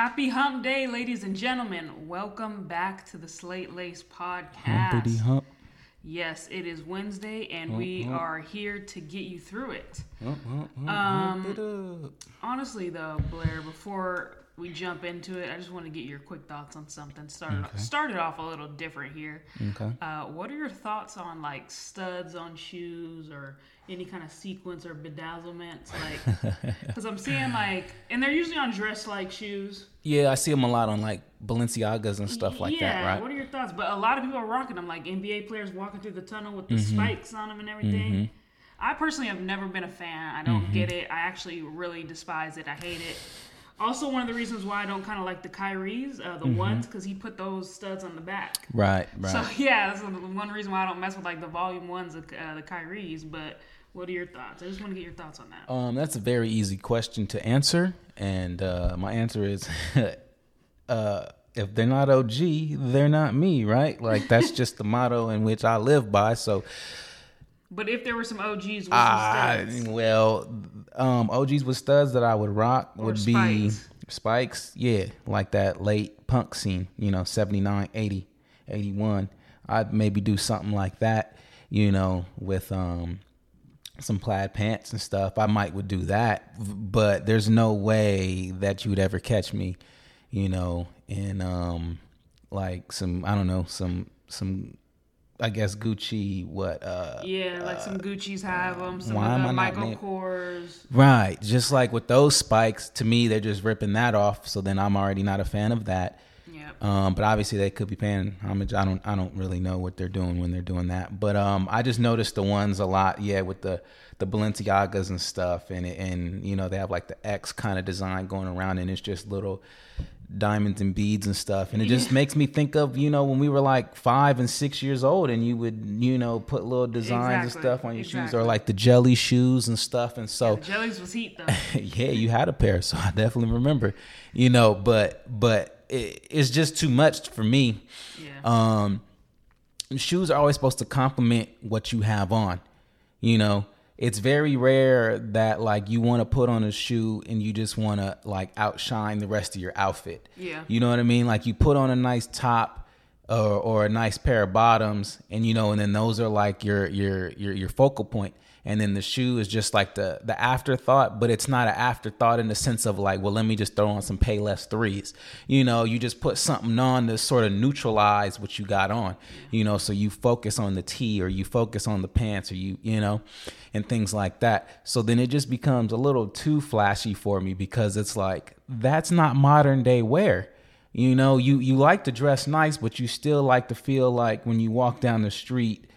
Happy Hump Day, ladies and gentlemen. Welcome back to the Slate Lace podcast. Humpity hump. Yes, it is Wednesday, and we hump. are here to get you through it. Hump, hump, hump, Um, hump it. Honestly, though, Blair, before we jump into it, I just want to get your quick thoughts on something. Started started off a little different here. Okay. Uh, what are your thoughts on like studs on shoes or any kind of sequence or bedazzlement? Like, because I'm seeing like, and they're usually on dress like shoes. Yeah, I see them a lot on like Balenciagas and stuff like yeah, that, right? What are your thoughts? But a lot of people are rocking them, like NBA players walking through the tunnel with the Mm-hmm. spikes on them and everything. I personally have never been a fan. I don't Mm-hmm. get it. I actually really despise it. I hate it. Also, one of the reasons why I don't kind of like the Kyrie's, uh, the Mm-hmm. ones, because he put those studs on the back. Right, right. So yeah, that's one reason why I don't mess with like the volume ones, of, uh, the Kyrie's. But what are your thoughts? I just want to get your thoughts on that. Um, that's a very easy question to answer, and uh, my answer is, uh, if they're not OG, they're not me, right? Like that's just the motto in which I live by. So, But if there were some OGs with studs, well, um, OGs with studs that I would rock Or would be spikes. spikes, yeah, like that late punk scene, you know, 79, 80, 81. I'd maybe do something like that, you know, with um some plaid pants and stuff. I might would do that, but there's no way that you would ever catch me, you know, in um like some I don't know, some some I guess Gucci what uh yeah, like some Gucci's have them, some why of the Michael Kors. Right. Just like with those spikes, to me, they're just ripping that off. So then I'm already not a fan of that. Yep. Um, but obviously they could be paying homage. I don't I don't really know what they're doing when they're doing that. But um, I just noticed the ones a lot, yeah, with the the Balenciagas and stuff, and and you know they have like the X kind of design going around, and it's just little diamonds and beads and stuff, and it just makes me think of you know when we were like five and six years old, and you would you know put little designs Exactly, and stuff on your shoes, or like the jelly shoes and stuff, and so The jellies was heat though. yeah, you had a pair, so I definitely remember. You know, but but it, it's just too much for me. Yeah. Um, shoes are always supposed to complement what you have on. You know, it's very rare that like you want to put on a shoe and you just want to like outshine the rest of your outfit. Yeah. You know what I mean? Like you put on a nice top or, or a nice pair of bottoms, and you know, and then those are like your your your your focal point, and then the shoe is just like the the afterthought, but it's not an afterthought in the sense of like, well, let me just throw on some pay less threes. You know, you just put something on to sort of neutralize what you got on. You know, so you focus on the tee or you focus on the pants or you you know, and things like that. So then it just becomes a little too flashy for me because it's like that's not modern day wear. You know, you you like to dress nice, but you still like to feel like when you walk down the street,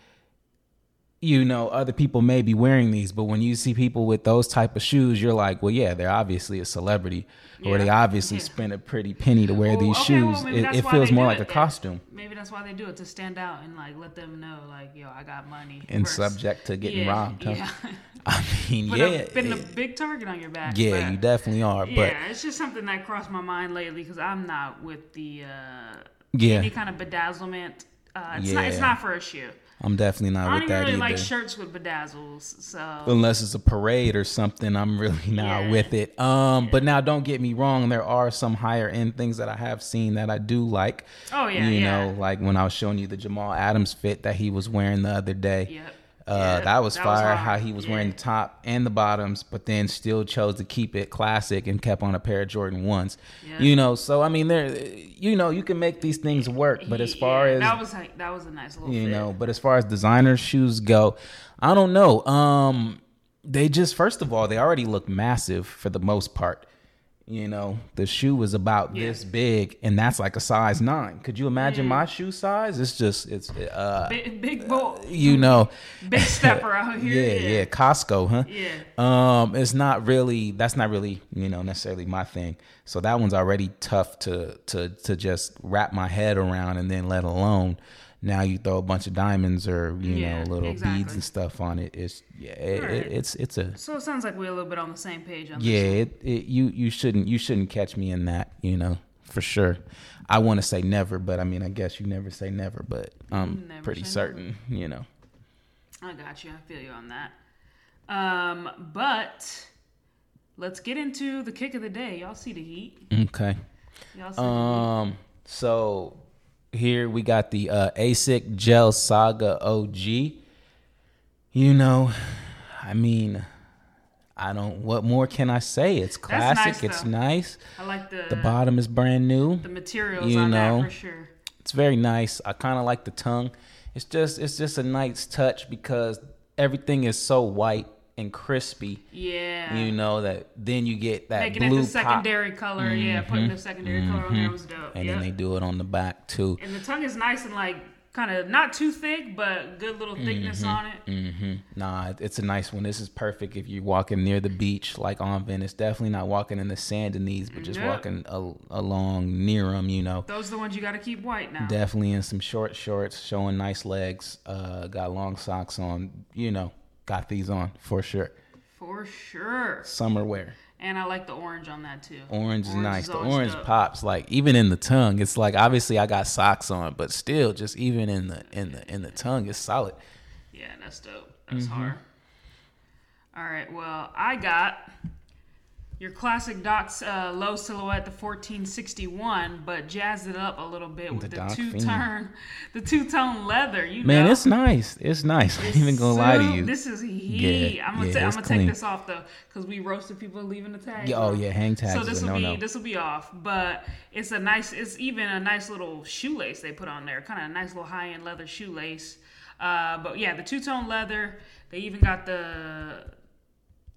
you know, other people may be wearing these, but when you see people with those type of shoes, you're like, well, yeah, they're obviously a celebrity, or they obviously Yeah. spent a pretty penny to wear Well, these okay, shoes. maybe it it feels more like it a costume Maybe that's why they do it to stand out and like let them know, like, yo, I got money. and versus- subject to getting yeah, robbed. Huh? Yeah. I mean, Put yeah, a, putting a big target on your back. yeah, you definitely are. But yeah, it's just something that crossed my mind lately because I'm not with the uh, Yeah. any kind of bedazzlement. Uh, it's not. It's not for a shoe. I'm definitely I not don't with that really either. like shirts with bedazzles. So unless it's a parade or something i'm really not Yeah. with it um but now don't get me wrong there are some higher end things that i have seen that i do like Oh, yeah, you yeah. know like when i was showing you the jamal adams fit that he was wearing the other day Yep. Uh, Yeah, that was that fire. hard. how he was wearing the top and the bottoms, but then still chose to keep it classic and kept on a pair of Jordan ones. Yeah. You know, so I mean, there, you know, you can make these things work. But as far yeah, as that was that was a nice little you fit. know but as far as designer shoes go i don't know um they just first of all they already look massive for the most part you know the shoe is about Yeah. this big and that's like a size nine. Could you imagine my shoe size? It's just it's uh big, big boy, you know. Big stepper out here. yeah yeah. Costco huh? Yeah. um it's not really that's not really you know necessarily my thing. So that one's already tough to to to just wrap my head around and then let alone now you throw a bunch of diamonds or you Yeah, know little exactly. beads and stuff on it it's yeah it, Right. it, it's it's a So it sounds like we're a little bit on the same page on yeah it, it you you shouldn't you shouldn't catch me in that you know for sure i want to say never but i mean i guess you never say never but i'm Never pretty say never. certain you know I got you. I feel you on that. Um, but let's get into the kick of the day. Y'all see the heat. okay Y'all said Um, so here we got the uh, Asics Gel Saga OG. You know, I mean, I don't. What more can I say? It's classic. nice, it's though. nice. I like the The bottom is brand new. the materials you on know. that for sure. It's very nice. I kind of like the tongue. It's just it's just a nice touch because everything is so white and crispy. Yeah. You know that then you get that Making blue it the pop, secondary color, yeah, putting the secondary color on there was dope. and yep. then they do it on the back too. and the tongue is nice and like kind of not too thick, but good little thickness Mm-hmm. on it. Mm-hmm. Nah, it's a nice one. This is perfect if you're walking near the beach, like on Venice. Definitely not walking in the sand in these, but just Yep. walking a- along near them. You know, Those are the ones you got to keep white now. definitely in some short shorts, showing nice legs. Uh, got long socks on. You know, got these on for sure. For sure. Summer wear. And I like the orange on that too. Orange is nice. The orange dope. pops like even in the tongue. It's like obviously I got socks on, but still, just even in the in the in the tongue, it's solid. Yeah, that's dope. That's Mm-hmm. hard. All right. Well, I got your classic Doc's uh, low silhouette, the 1461, but jazzed it up a little bit with The the, two tone, the two tone leather. You Man, know, it's nice. It's nice. I ain't even gonna lie to you. This is heat. Yeah, I'm gonna, yeah, ta- I'm gonna take this off though, because we roasted people leaving the tag. Yeah, oh, yeah, hang tags So this will be no-no. this will be off, but it's a nice. It's even a nice little shoelace they put on there. Kind of a nice little high end leather shoelace. Uh, but yeah, the two tone leather. They even got the,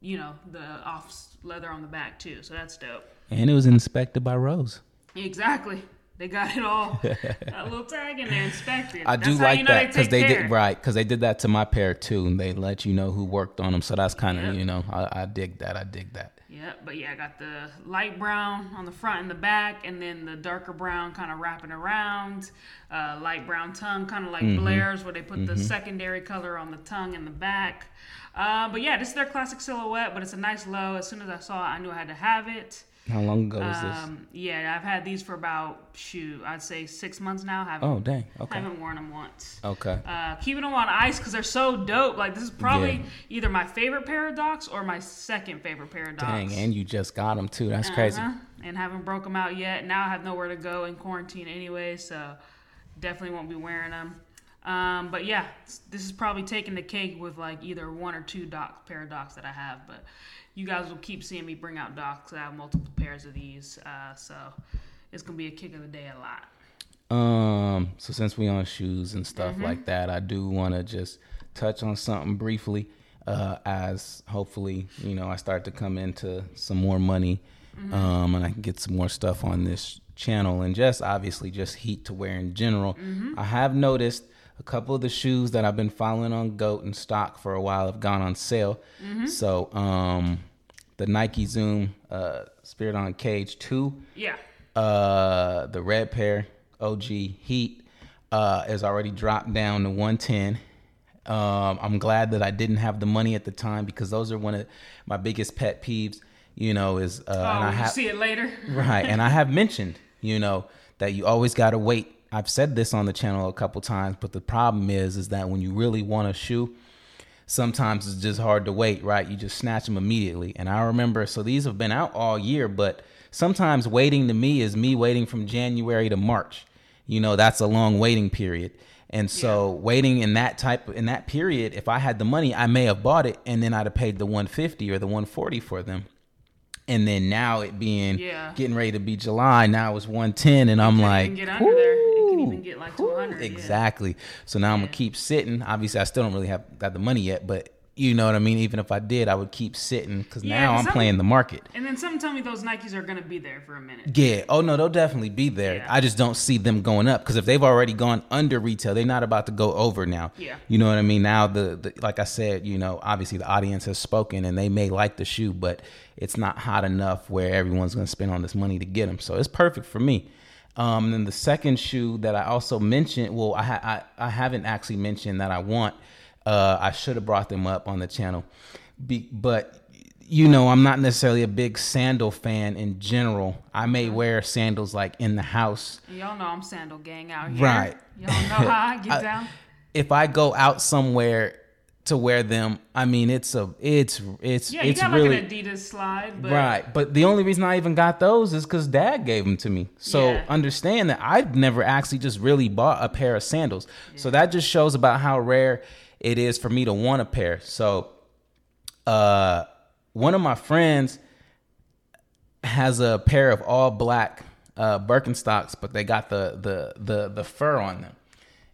you know, the off leather on the back too. So that's dope. and it was inspected by Rose. Exactly. They got it all. a little tag in there, inspected. I That's do like you know that because take they, did right because they did that to my pair too, and they let you know who worked on them. So that's kind of Yep. you know I, I dig that. I dig that. Yeah, but yeah, I got the light brown on the front and the back, and then the darker brown kind of wrapping around. Uh, light brown tongue, kind of like Mm-hmm. Blair's, where they put the secondary color on the tongue and the back. Uh, but yeah, this is their classic silhouette, but it's a nice low. As soon as I saw it, I knew I had to have it. How long ago was this? Um, yeah, I've had these for about shoot, I'd say six months now. Haven't Oh dang. Okay. haven't worn them once. Okay. Uh, keeping them on ice because they're so dope. Like this is probably Yeah. either my favorite docs or my second favorite docs. Dang, and you just got them too. That's crazy. Uh-huh. And haven't broke them out yet. Now I have nowhere to go in quarantine anyway, so definitely won't be wearing them. Um, but yeah, this is probably taking the cake with like either one or two of docs that I have. But you guys will keep seeing me bring out docs. I have multiple pairs of these, uh, so it's gonna be a kick of the day a lot. Um, so since we on shoes and stuff Mm-hmm. like that, I do want to just touch on something briefly. Uh, as hopefully, you know, I start to come into some more money, Mm-hmm. um, and I can get some more stuff on this channel, and just obviously just heat to wear in general. Mm-hmm. I have noticed a couple of the shoes that I've been following on Goat and stock for a while have gone on sale. Mm-hmm. So, um, the Nike Zoom uh, Spiridon Cage two Yeah. uh the red pair OG Heat uh is already dropped down to 110. Um I'm glad that I didn't have the money at the time because those are one of my biggest pet peeves, you know, is uh Oh, and I you see it later. right, and I have mentioned, you know, that you always got to wait. I've said this on the channel a couple times, but the problem is is that when you really want a shoe, sometimes it's just hard to wait, right? You just snatch them immediately. And I remember, so these have been out all year, but sometimes waiting to me is me waiting from January to March. You know, that's a long waiting period. And so waiting in that type in that period, if I had the money, I may have bought it and then I'd have paid the 150 or the 140 for them. And then now it being Yeah. getting ready to be July, now it's 110 and I'm like get under there. It can "Ooh, even get like 200. yeah. Exactly. So now I'm gonna keep sitting. Obviously, I still don't really have got the money yet, but you know what I mean. Even if I did, I would keep sitting because Yeah, now I'm some- playing the market. And then some tell me those Nikes are gonna be there for a minute. Yeah. Oh no, they'll definitely be there. Yeah. I just don't see them going up because if they've already gone under retail, they're not about to go over now. Yeah. You know what I mean? Now the, the like I said, you know, obviously the audience has spoken and they may like the shoe, but it's not hot enough where everyone's to spend all this money to get them. So it's perfect for me. Um, and then the second shoe that I also mentioned, well, I, ha- I I haven't actually mentioned that I want. Uh, I should have brought them up on the channel, Be, but you know, I'm not necessarily a big sandal fan in general. I may wear sandals like in the house. Y'all know I'm sandal gang out here. Right. Y'all know how I get I- down. If I go out somewhere to wear them. I mean, it's a it's it's Yeah, you got really like an Adidas slide, but right. But the only reason I even got those is because Dad gave them to me. So Yeah. understand that I've never actually just really bought a pair of sandals. So that just shows about how rare it is for me to want a pair. So uh, one of my friends has a pair of all black uh, Birkenstocks, but they got the the the the fur on them,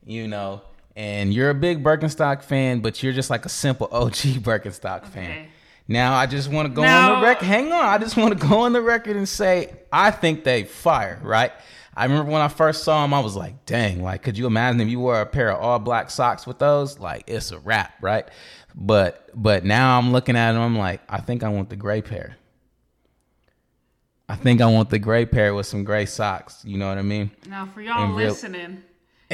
you know. And you're a big Birkenstock fan, but you're just like a simple OG Birkenstock fan. Now I just want to go on the record. Hang on, I just want to go on the record and say I think they fire. Right? I remember when I first saw them, I was like, "Dang! Like, could you imagine if you wore a pair of all black socks with those? Like, it's a wrap, right?" But but now I'm looking at them, I'm like, I think I want the gray pair. I think I want the gray pair with some gray socks. You know what I mean? now for y'all real- listening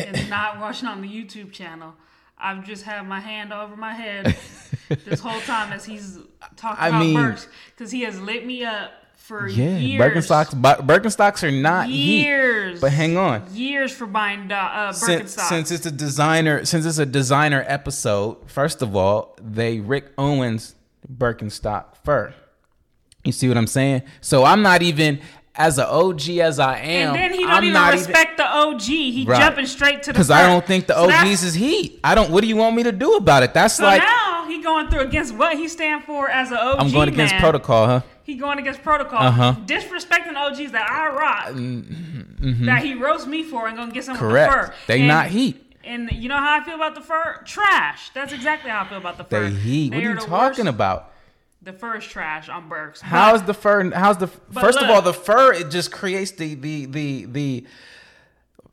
and not watching on the YouTube channel, I've just had my hand over my head this whole time as he's talking I about mean- Birks because he has lit me up for Yeah, years. Birkenstocks. Birkenstocks are not heat. years. But hang on. years for buying uh, Since, Birkenstocks. since it's a designer, since it's a designer episode, first of all, they Rick Owens Birkenstock fur. You see what I'm saying? So I'm not even as an OG as I am. and then he don't I'm even not respect the OG. He Right. jumping straight to the because I don't think the So OGs is heat. I don't. What do you want me to do about it? That's So like now he going through against what he stand for as a OG I'm going against man. protocol, huh? He going against protocol, Uh-huh. disrespecting OGs that I rock, that he roast me for, and gonna get some Mm-hmm. Correct. the fur. They And- not heat. And you know how I feel about the fur? Trash. That's exactly how I feel about the fur. They heat. What are you talking worst. about? The fur is trash on Birks. How's the fur? How's the first of all the fur? It just creates the the the the.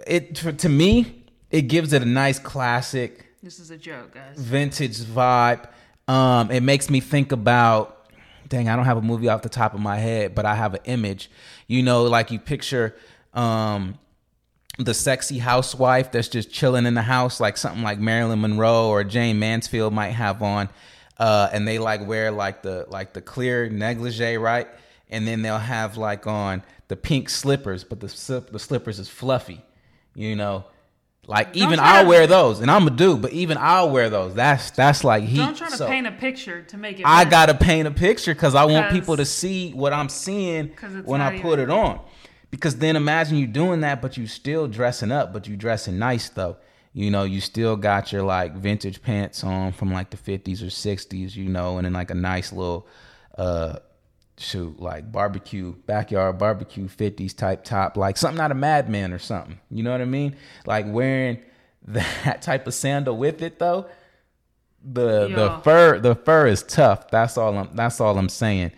It to, to me, it gives it a nice classic this is a joke, guys. vintage vibe. Um, it makes me think about. Dang, I don't have a movie off the top of my head, but I have an image. You know, like you picture um, the sexy housewife that's just chilling in the house, like something like Marilyn Monroe or Jayne Mansfield might have on, uh, and they like wear like the like the clear negligee, right? And then they'll have like on the pink slippers, but the slip, the slippers is fluffy, you know. Like even I'll wear those, and I'm a dude, but even I'll wear those. That's that's like heat. Don't try to So paint a picture to make it. I work. gotta paint a picture because I want people to see what I'm seeing when I put it on. Because then imagine you doing that, but you still dressing up, but you dressing nice though. You know, you still got your like vintage pants on from like the 50s or 60s, you know, and then like a nice little uh shoot like barbecue backyard barbecue 50s type top like something out of Mad Men or something. You know what I mean? Like wearing that type of sandal with it though the the fur the fur is tough. That's all I'm that's all I'm saying.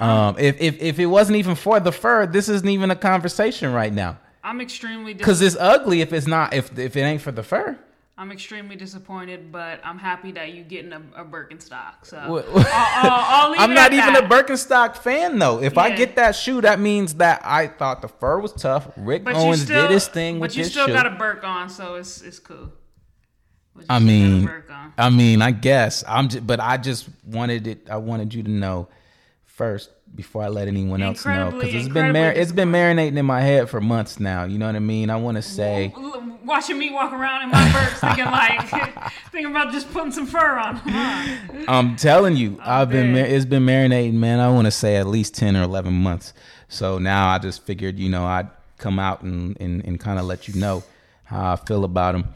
Um, if if if it wasn't even for the fur, this isn't even a conversation right now. I'm extremely. Dis- Cause it's ugly if it's not if if it ain't for the fur. I'm extremely disappointed, but I'm happy that you getting a, a Birkenstock. So I'll, I'll, I'll I'm not even that. a Birkenstock fan though. If I get that shoe, that means that I thought the fur was tough. Rick But Owens still, did his thing but you still shoe. got a Birk on, so it's it's cool. I still got a mean, I mean, I guess I'm just, but I just wanted it. I wanted you to know first before I let anyone else know because it's been mar- it's been marinating in my head for months now. You know what I mean? I want to say. Watching me walk around in my Birks, thinking like, thinking about just putting some fur on. Huh? I'm telling you, I've been mar- it's been marinating, man. I want to say at least ten or eleven months. So now I just figured, you know, I'd come out and and, and kind of let you know how I feel about them.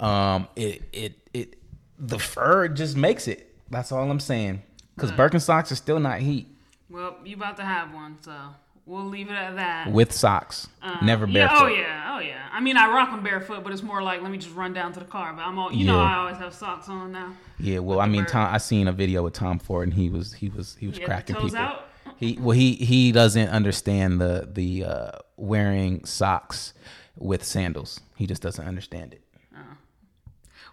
Um, it it it the fur just makes it. That's all I'm saying. Because Birkenstocks are still not heat Well, you about to have one, so we'll leave it at that. with socks, Uh, never yeah, barefoot. oh yeah, oh yeah. I mean, I rock them barefoot, but it's more like let me just run down to the car. But I'm all, you know, I always have socks on now. Yeah, well, I mean, bird. Tom. I seen a video with Tom Ford, and he was he was he was Yeah, cracking people. out? He well, he he doesn't understand the the uh, wearing socks with sandals. He just doesn't understand it.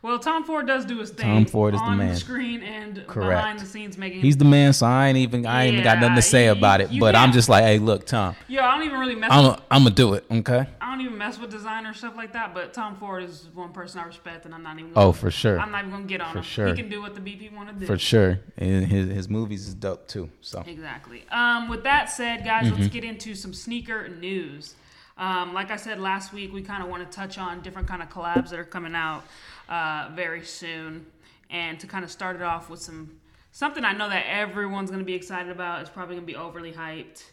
Well, Tom Ford does do his thing. Tom Ford is the on man. screen and Correct. behind the scenes making. He's the man, so I ain't even I ain't even got nothing to say Yeah, about it. But I'm just like, hey, look, Tom, yeah, I don't even really mess. I'm with, a, I'm gonna do it, okay? I don't even mess with designer stuff like that. But Tom Ford is one person I respect, and I'm not even. Oh, for sure, I'm not even gonna get on For him. sure. He can do what the BP want to do. for sure. And his his movies is dope too. So Exactly. Um, with that said, guys, Mm-hmm. let's get into some sneaker news. Um, like I said last week, we kind of want to touch on different kind of collabs that are coming out uh, very soon. And to kind of start it off with some something I know that everyone's going to be excited about. It's probably going to be overly hyped.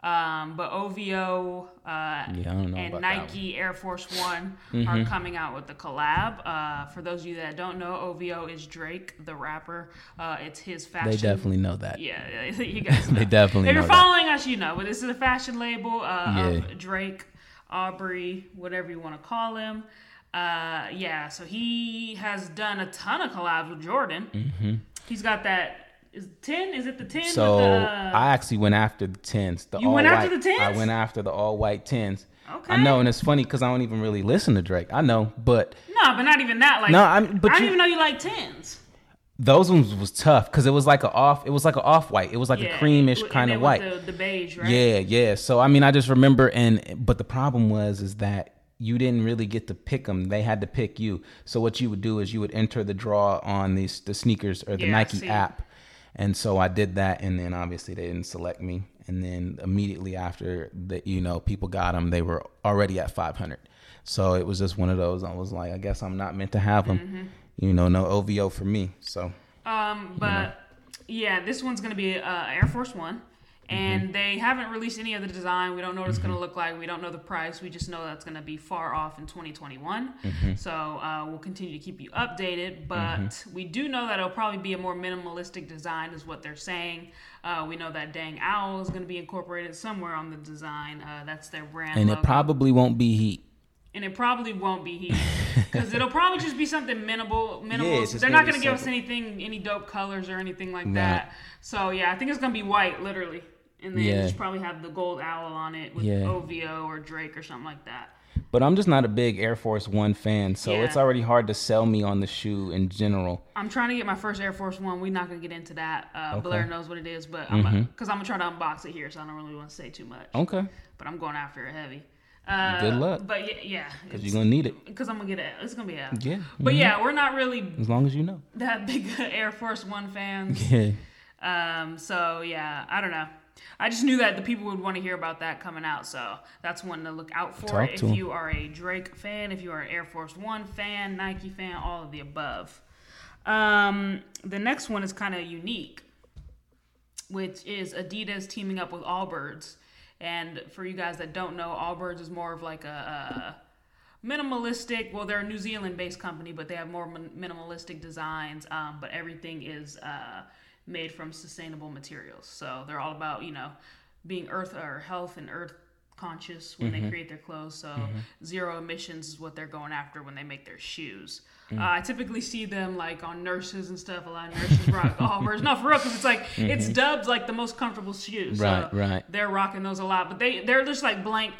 Um, but OVO uh, and Nike Air Force One mm-hmm. are coming out with the collab. Uh, for those of you that don't know, OVO is Drake, the rapper. Uh, it's his fashion. They definitely know that. Yeah, you guys. they definitely. If you're following that. us, you know. But this is a fashion label uh, yeah. of Drake, Aubrey, whatever you want to call him. Uh, yeah, so he has done a ton of collabs with Jordan. Mm-hmm. He's got that is ten? Is it the ten? So the, uh, I actually went after the tens. The you went white, after the tens. I went after the all white tens. Okay. I know, and it's funny because I don't even really listen to Drake. I know, but no, but not even that. Like no, I'm. But I didn't even know you like tens. Those ones was tough because it was like a off. It was like an off white. It was like yeah, a creamish kind of white. The, the beige, right? Yeah, yeah. So I mean, I just remember, and but the problem was is that you didn't really get to pick them. They had to pick you. So what you would do is you would enter the draw on these the sneakers or the yeah, Nike app and so I did that, and then obviously they didn't select me. And then immediately after that, you know, people got them, they were already at 500. So it was just one of those. I was like, I guess I'm not meant to have them. Mm-hmm. You know, no OVO for me. So. Um, but you know. yeah, this one's gonna be uh, Air Force One and mm-hmm. they haven't released any of the design. We don't know what it's mm-hmm. going to look like. We don't know the price. We just know that's going to be far off in 2021. Mm-hmm. So uh, we'll continue to keep you updated. But mm-hmm. we do know that it'll probably be a more minimalistic design, is what they're saying. Uh, we know that Dang Owl is going to be incorporated somewhere on the design. Uh, that's their brand. And logo. it probably won't be heat. And it probably won't be heat because it'll probably just be something minimal. Minimal. Yeah, They're not going to give us anything, any dope colors or anything like that. So yeah, I think it's going to be white, literally and then yeah. just probably have the gold owl on it with yeah. OVO or Drake or something like that. But I'm just not a big Air Force One fan, so yeah. it's already hard to sell me on the shoe in general. I'm trying to get my first Air Force One. We're not gonna get into that. Uh, okay. Blair knows what it is, but I'm because mm-hmm. I'm gonna try to unbox it here, so I don't really want to say too much. Okay. But I'm going after it heavy. Uh, Good luck. But yeah, yeah, because you're gonna need it. Because I'm gonna get it. It's gonna be out. Yeah. But mm-hmm. yeah, we're not really as long as you know that big Air Force One fans. Yeah. Um. So yeah, I don't know. I just knew that the people would want to hear about that coming out, so that's one to look out for. Talk if you are a Drake fan, if you are an Air Force One fan, Nike fan, all of the above. Um, the next one is kind of unique, which is Adidas teaming up with Allbirds. And for you guys that don't know, Allbirds is more of like a, a minimalistic. Well, they're a New Zealand-based company, but they have more minimalistic designs. Um, but everything is uh, made from sustainable materials. So they're all about, you know, being earth or health and earth conscious when mm-hmm. they create their clothes. So mm-hmm. zero emissions is what they're going after when they make their shoes. Mm. Uh, I typically see them like on nurses and stuff. A lot of nurses rock Allbirds. No, for real, because it's like mm-hmm. it's dubbed like the most comfortable shoes. Right, so right. They're rocking those a lot, but they they're just like blank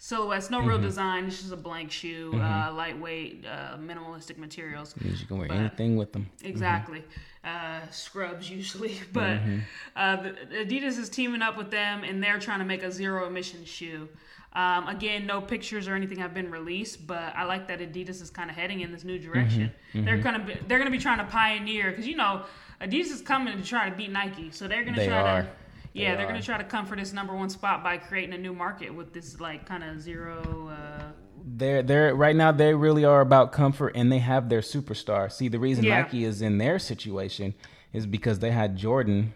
silhouettes, no real mm-hmm. design. It's just a blank shoe, mm-hmm. uh, lightweight, uh, minimalistic materials. you can wear but, anything with them. Exactly. Uh, scrubs usually, but mm-hmm. uh, Adidas is teaming up with them, and they're trying to make a zero emission shoe. Um, again, no pictures or anything have been released, but I like that Adidas is kind of heading in this new direction. Mm-hmm. Mm-hmm. They're gonna be, they're gonna be trying to pioneer because you know Adidas is coming to try to beat Nike, so they're gonna they try are. to yeah, they are gonna try to come for this number one spot by creating a new market with this like kind of zero. Uh, they're they're right now they really are about comfort and they have their superstar. See, the reason yeah. Nike is in their situation is because they had Jordan,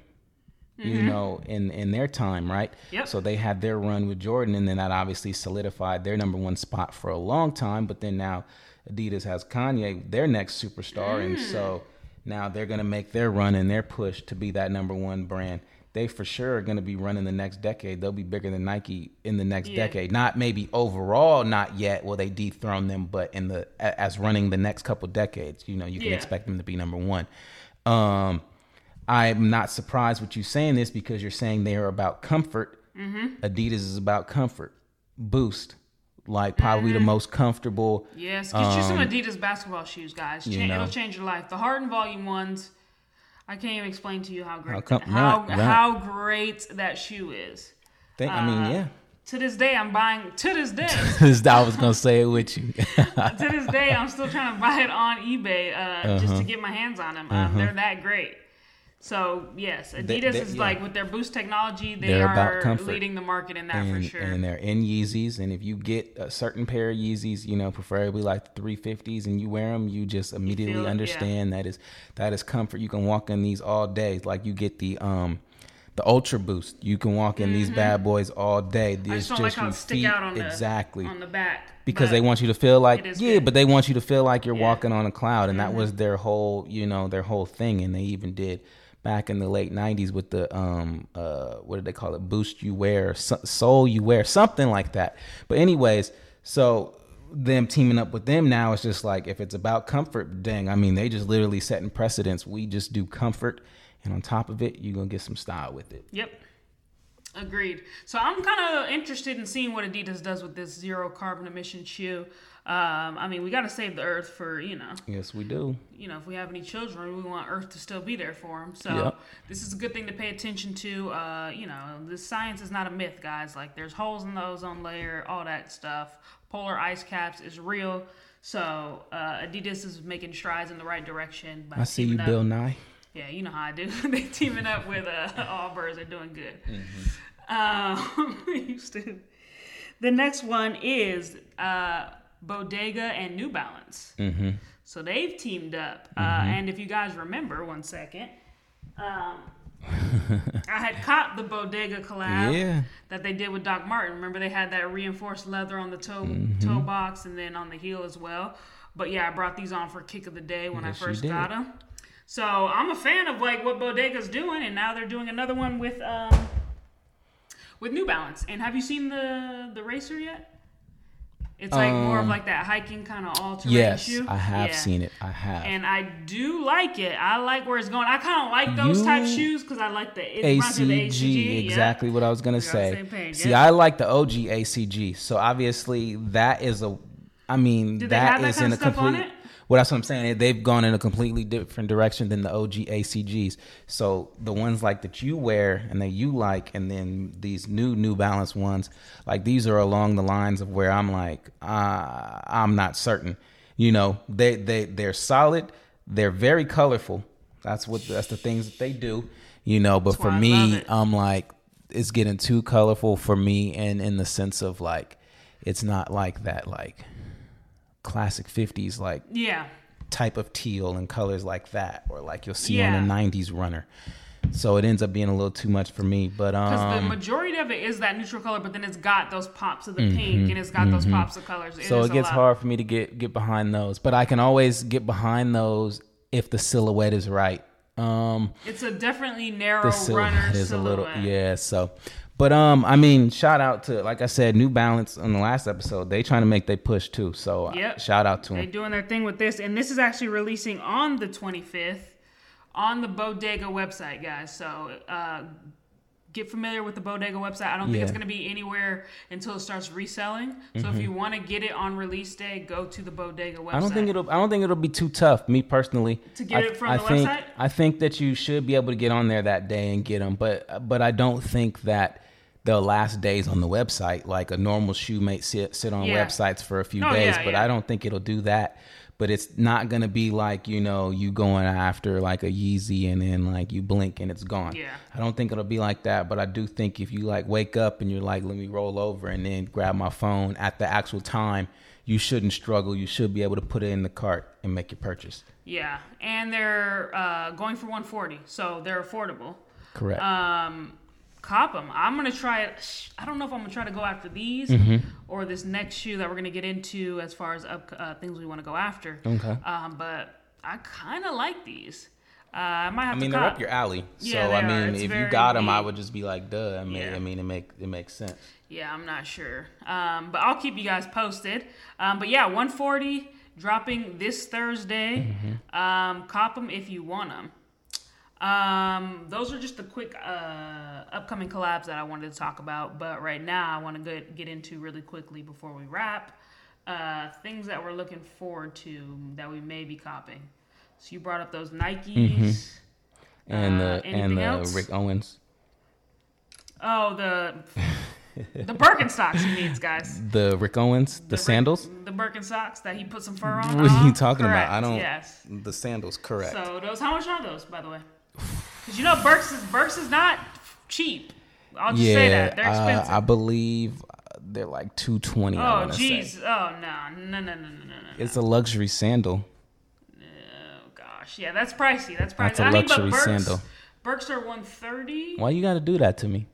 mm-hmm. you know, in in their time, right? Yep. So they had their run with Jordan, and then that obviously solidified their number one spot for a long time. But then now Adidas has Kanye, their next superstar, mm. and so now they're gonna make their run and their push to be that number one brand they for sure are going to be running the next decade. They'll be bigger than Nike in the next yeah. decade. Not maybe overall, not yet. Will they dethrone them? But in the as running the next couple decades, you know, you can yeah. expect them to be number one. Um, I'm not surprised with you saying this because you're saying they are about comfort. Mm-hmm. Adidas is about comfort. Boost, like probably mm-hmm. the most comfortable. Yes, get um, you some um, Adidas basketball shoes, guys. You know. It'll change your life. The Harden Volume ones I can't even explain to you how great how come, how, right, right. how great that shoe is. Think, I mean, uh, yeah. To this day, I'm buying. To this day, I was gonna say it with you. to this day, I'm still trying to buy it on eBay uh, uh-huh. just to uh-huh. get my hands on them. Um, uh-huh. They're that great. So yes, Adidas They- they- is yeah. like with their Boost technology, they They're are leading the market in that and, for sure. and they're in Yeezys. And if you get a certain pair of Yeezys, you know, preferably like the 350s, and you wear them, you just immediately feel it, yeah. understand that is that is comfort. You can walk in these all day. Like you get the um the Ultra Boost. You can walk in these bad boys all day. Mm-hmm. I just don't like how it stick feet- out on the exactly on the back because they want you to feel like yeah, good. but they want you to feel like you're Yeah. Mm-hmm. walking on a cloud, and that was their whole you know their whole thing, and they even did back in the late '90s with the um uh what did they call it Boost You Wear, So- Soul You Wear, something like that. But anyways, so them teaming up with them now it's just like if it's about comfort, dang, I mean they just literally setting precedents. We just do comfort, and on top of it, you're gonna get some style with it. Yep. Agreed. So I'm kind of interested in seeing what Adidas does with this zero carbon emission shoe. Um, I mean, we got to save the earth for you know, Yes, we do. you know, if we have any children, we want Earth to still be there for them. So Yep. this is a good thing to pay attention to. Uh, you know, the science is not a myth, guys. Like there's holes in the ozone layer, all that stuff. Polar ice caps is real. So uh, Adidas is making strides in the right direction. I see you, up- Bill Nye. yeah, you know how I do. they teaming up with uh, Allbirds are doing good. Mm-hmm. Um. The next one is uh, Bodega and New Balance. Mm-hmm. So they've teamed up. Uh, and if you guys remember, one second, um, I had caught the Bodega collab Yeah. that they did with Doc Martin. Remember they had that reinforced leather on the toe Mm-hmm. toe box and then on the heel as well. But yeah, I brought these on for kick of the day when Yes, I first got them. So I'm a fan of like what Bodega's doing, and now they're doing another one with um, with New Balance. And have you seen the the racer yet? It's like more of Um, like that hiking kind of all terrain Yes, shoe. I have Yeah. seen it. I have. And I do like it. I like where it's going. I kind of like those type shoes because I like the it reminds me of the ACG, yeah. exactly what I was gonna the say. page, See, yeah. I like the OG ACG, so obviously that is a. I mean, have that is in a stuff on complete. Well, that's what I'm saying. They've gone in a completely different direction than the OG ACGs. So the ones like that you wear and that you like, and then these new New Balance ones, like these are along the lines of where I'm like, uh, I'm not certain. You know, they they they're solid. They're very colorful. That's what that's the things that they do. You know, but That's for why I love me. I'm like, it's getting too colorful for me, and in the sense of like, it's not like that like classic 50s like Yeah. type of teal and colors like that, or like you'll see Yeah. on a '90s runner. So it ends up being a little too much for me. But Because the um, majority of it is that neutral color, but then it's got those pops of the pink and it's got those pops of colors. Mm-hmm. so it gets hard for me to get get behind those. But I can always get behind those if the silhouette is right. Um, It's a definitely narrow the runner silhouette is a little yeah. So, but um, I mean, shout out to like I said, New Balance on the last episode. They trying to make they push too. So Yep. shout out to them. They're doing their thing with this, and this is actually releasing on the 25th on the Bodega website, guys. So uh, get familiar with the Bodega website. I don't think it's going to be anywhere until it starts reselling. So if you want to get it on release day, go to the Bodega website. Mm-hmm. I don't think it'll. I don't think it'll be too tough. Me personally, To get I, it from I the think, website? I think that you should be able to get on there that day and get them. But but I don't think that the last days on the website, like a normal shoe, may sit sit on Yeah. websites for a few Oh, days. yeah, but. I don't think it'll do that. But it's not gonna be like you know you going after like a Yeezy and then like you blink and it's gone. Yeah. I don't think it'll be like that. But I do think if you like wake up and you're like, let me roll over and then grab my phone at the actual time, you shouldn't struggle. You should be able to put it in the cart and make your purchase. Yeah, and they're uh, going for 140, so they're affordable. Correct. Um, cop them. I'm gonna try it. I don't know if I'm gonna try to go after these Mm-hmm. or this next shoe that we're gonna get into as far as up, uh, things we want to go after. Okay. Um, but I kind of like these. Uh, I might have I mean, to they're cop. up your alley. Yeah, so I mean, if you got them, I would just be like, duh. I mean, Yeah. I mean, it make it makes sense. Yeah, I'm not sure. Um, but I'll keep you guys posted. Um, but yeah, 140 dropping this Thursday. Mm-hmm. Um, cop them if you want them. Um, those are just the quick uh, upcoming collabs that I wanted to talk about. But right now, I want to get, get into really quickly before we wrap uh, things that we're looking forward to that we may be copying. So you brought up those Nikes. And Uh, the and the else? Rick Owens, Oh, the the Birkenstocks he needs, guys. the Rick Owens, the, Rick- sandals. the Birkenstocks that he put some fur on. What are you talking Correct, about? I don't. Yes. The sandals, correct. So those, how much are those, by the way? Because you know Birks is Birks is not cheap. I'll just say that they're uh. I believe they're like two twenty. Oh jeez. Oh no no no no no no no. it's a luxury sandal. Oh gosh, yeah, that's pricey. That's pricey. That's a I mean, but luxury Birks, sandal. Birks are one thirty. Why you got to do that to me?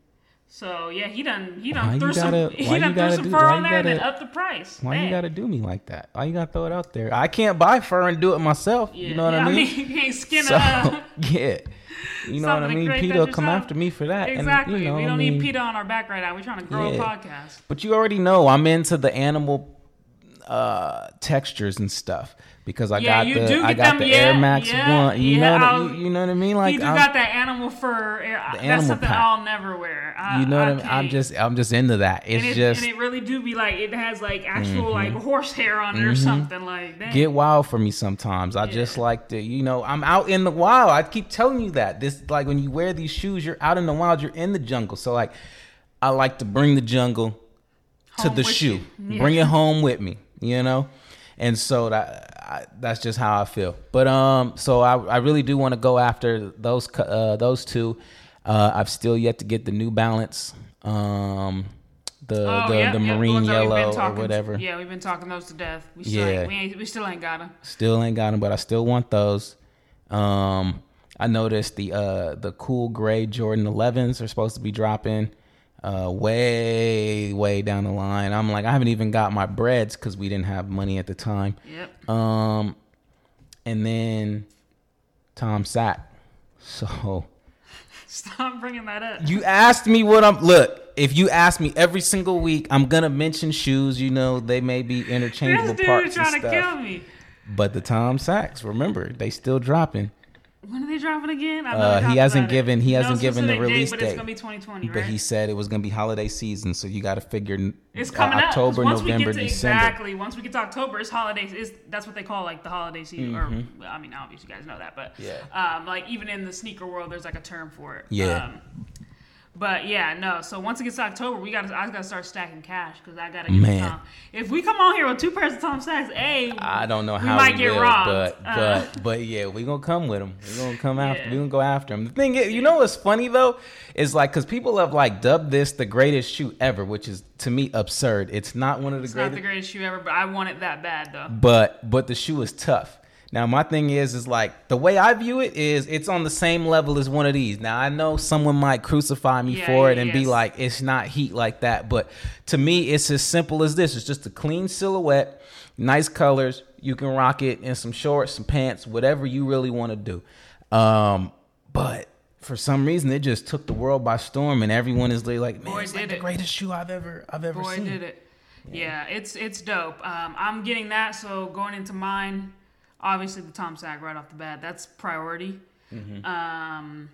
So yeah, he done he done you threw some gotta- he you done threw gotta some do- fur why on there and then gotta- up the price. Why Man. you got to do me like that? Why you got to throw it out there? I can't buy fur and do it myself. Yeah, you know what yeah, I mean? you can't skin so a yeah, you know what I mean. PETA will come yourself. after me for that. Exactly. And, you know, we don't mean, need PETA on our back right now. We're trying to grow Yeah. a podcast. But you already know I'm into the animal uh textures and stuff because I Yeah, got the I got them, the yeah, Air Max yeah, one. You know, what, you, you know what I mean? Like you got that animal fur. uh, That's animal something pack. I'll never wear. I, you know what I mean? I'm just I'm just into that. It's and it, just Mm-hmm. and it really do be like it has like actual like horse hair on it or something like that. get wild for me sometimes. I just like to, you know, I'm out in the wild. I keep telling you that. This like when you wear these shoes, you're out in the wild, you're in the jungle. So like I like to bring the jungle to Home the shoe. you. Bring it home with me, you know? And so that I, that's just how I feel. But um so I I really do want to go after those uh those two. Uh I've still yet to get the New Balance um the Oh, the, yeah, the yeah, marine ones that we've yellow or whatever. Yeah, we've been talking those to death. We still, Yeah. ain't, we, ain't, we still ain't got them. Still ain't got them, but I still want those. Um, I noticed the uh the cool gray Jordan 11s are supposed to be dropping uh way way down the line. I'm like I haven't even got my breads because we didn't have money at the time. Yep. Um, and then Tom Sack. So Stop bringing that up. you asked me what I'm look. If you ask me every single week, I'm gonna mention shoes. You know they may be interchangeable This dude parts and trying to stuff. kill me. But the Tom Sachs, remember, they still dropping. When are they dropping again? I Uh, he hasn't about it. given- he hasn't given the specific date, release but date. It's gonna be 2020, right? But he said it was gonna be holiday season, so you got to figure It's uh, coming. 'cause October, once November, we get to, December. Exactly. Once we get to October, it's holidays. Is that's what they call like the holiday season? Or I mean, obviously you guys know that, but Mm-hmm. Yeah. um, like even in the sneaker world, there's like a term for it. Yeah. Um, but yeah, no. So once it gets to October, we got to I got to start stacking cash because I got to get Man. Tom. If we come on here with two pairs of Tom Sachs, a I don't know how we might we get will, robbed. but Uh, but but yeah, we gonna come with them. We gonna come after. Yeah. We gonna go after them. The thing is, you know what's funny though, is like because people have like dubbed this the greatest shoe ever, which is to me absurd. It's not one of the it's not the greatest shoe ever, but I want it that bad though. but but the shoe is tough. Now my thing is is like the way I view it is it's on the same level as one of these. Now I know someone might crucify me Yeah, for it and be like it's not heat like that, but to me it's as simple as this. It's just a clean silhouette, nice colors. You can rock it in some shorts, some pants, whatever you really want to do. Um, but for some reason it just took the world by storm and everyone is like, man, Boy, it's like the it. greatest shoe I've ever I've ever Boy, seen. did it. Yeah, it's it's dope. Um, I'm getting that. So going into mine, obviously the Tom Sack right off the bat. That's priority. Mm-hmm. Um,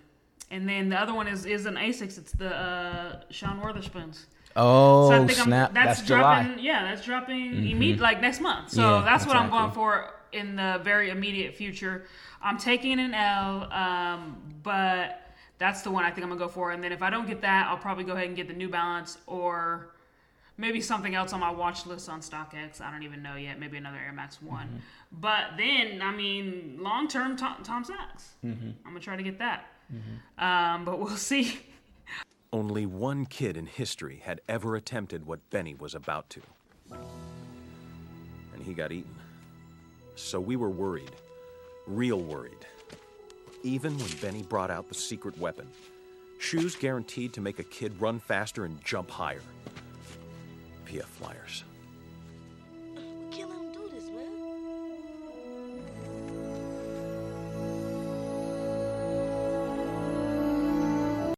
and then the other one is is an Asics. It's the uh, Sean Wotherspoons. Oh So I think snap! I'm, that's, that's dropping. July. Mm-hmm. Yeah, that's dropping imme- like next month. So Yeah, that's what I'm going for in the very immediate future. I'm taking an L, um, but that's the one I think I'm gonna go for. And then if I don't get that, I'll probably go ahead and get the New Balance or maybe something else on my watch list on StockX. I don't even know yet. Maybe another Air Max One. Mm-hmm. But then, I mean, long term, Tom, Tom Sachs. Mm-hmm. I'm gonna try to get that. Um, but we'll see. Only one kid in history had ever attempted what Benny was about to. And he got eaten. So we were worried. Real worried. Even when Benny brought out the secret weapon shoes guaranteed to make a kid run faster and jump higher. PF Flyers.